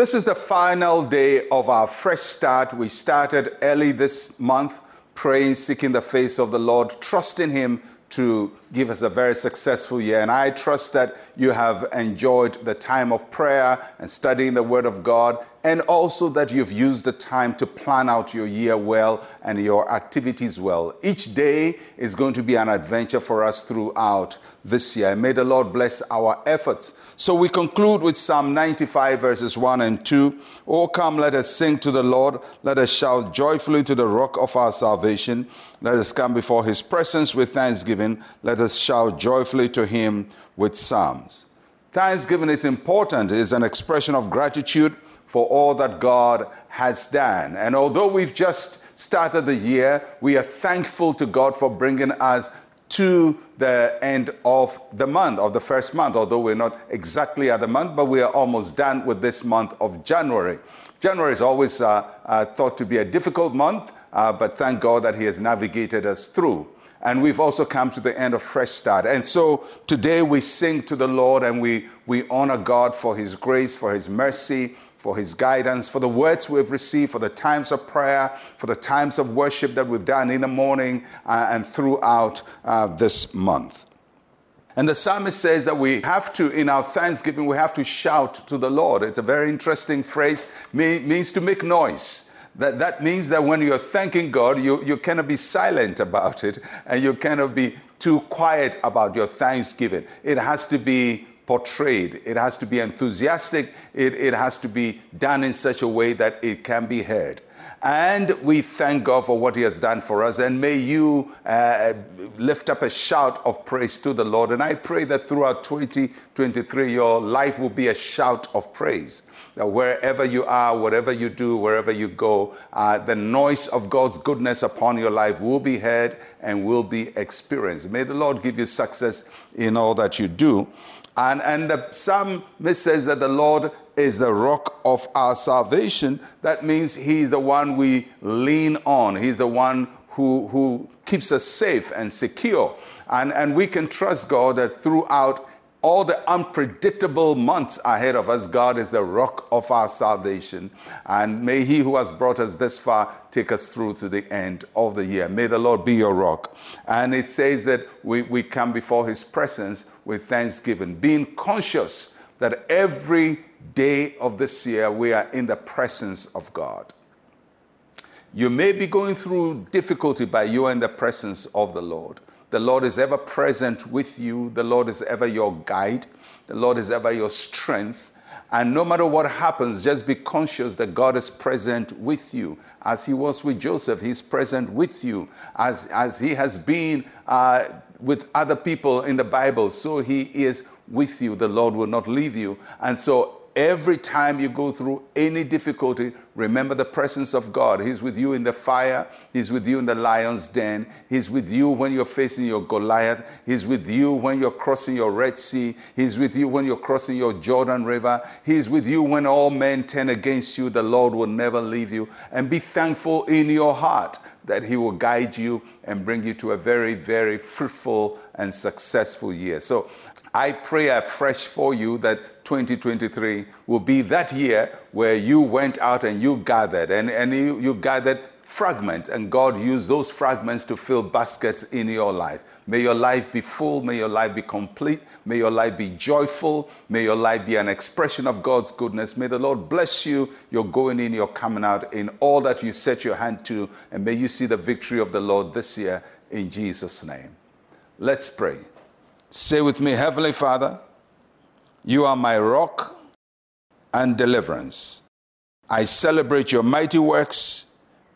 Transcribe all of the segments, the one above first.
This is the final day of our fresh start. We started early this month praying, seeking the face of the Lord, trusting Him to give us a very successful year. And I trust that you have enjoyed the time of prayer and studying the Word of God, and also that you've used the time to plan out your year well and your activities well. Each day is going to be an adventure for us throughout this year. May the Lord bless our efforts. So we conclude with Psalm 95, verses 1 and 2. Oh, come, let us sing to the Lord. Let us shout joyfully to the rock of our salvation. Let us come before his presence with thanksgiving. Let us shout joyfully to him with psalms. Thanksgiving is important, it is an expression of gratitude for all that God has done. And although we've just started the year, we are thankful to God for bringing us to the end of the month, of the first month, although we're not exactly at the month, but we are almost done with this month of January. January is always uh, uh, thought to be a difficult month, uh, but thank God that He has navigated us through. And we've also come to the end of Fresh Start. And so today we sing to the Lord and we, we honor God for His grace, for His mercy, for his guidance, for the words we've received, for the times of prayer, for the times of worship that we've done in the morning uh, and throughout uh, this month. And the psalmist says that we have to, in our thanksgiving, we have to shout to the Lord. It's a very interesting phrase, means to make noise. That, that means that when you're thanking God, you, you cannot be silent about it and you cannot be too quiet about your thanksgiving. It has to be portrayed. It has to be enthusiastic. It, it has to be done in such a way that it can be heard. And we thank God for what He has done for us. And may you uh, lift up a shout of praise to the Lord. And I pray that throughout 2023, your life will be a shout of praise. That wherever you are, whatever you do, wherever you go, uh, the noise of God's goodness upon your life will be heard and will be experienced. May the Lord give you success in all that you do. And, and the psalmist says that the Lord is the rock of our salvation. That means He's the one we lean on, He's the one who, who keeps us safe and secure. And, and we can trust God that throughout all the unpredictable months ahead of us, God is the rock of our salvation. And may He who has brought us this far take us through to the end of the year. May the Lord be your rock. And it says that we, we come before His presence with thanksgiving, being conscious that every day of this year we are in the presence of God. You may be going through difficulty, but you are in the presence of the Lord. The Lord is ever present with you. The Lord is ever your guide. The Lord is ever your strength. And no matter what happens, just be conscious that God is present with you. As He was with Joseph, He's present with you. As, as He has been uh, with other people in the Bible, so He is with you. The Lord will not leave you. And so Every time you go through any difficulty, remember the presence of God. He's with you in the fire, He's with you in the lion's den, He's with you when you're facing your Goliath, He's with you when you're crossing your Red Sea, He's with you when you're crossing your Jordan River, He's with you when all men turn against you. The Lord will never leave you. And be thankful in your heart that He will guide you and bring you to a very, very fruitful and successful year. So I pray afresh for you that 2023 will be that year where you went out and you gathered and, and you, you gathered fragments and God used those fragments to fill baskets in your life. May your life be full. May your life be complete. May your life be joyful. May your life be an expression of God's goodness. May the Lord bless you. You're going in, you're coming out in all that you set your hand to. And may you see the victory of the Lord this year in Jesus' name. Let's pray. Say with me, Heavenly Father, you are my rock and deliverance. I celebrate your mighty works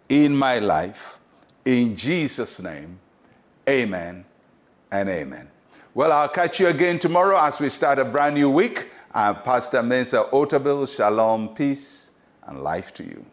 in my life. In Jesus' name, amen and amen. Well, I'll catch you again tomorrow as we start a brand new week. I'm Pastor Mensa Otabil. Shalom, peace, and life to you.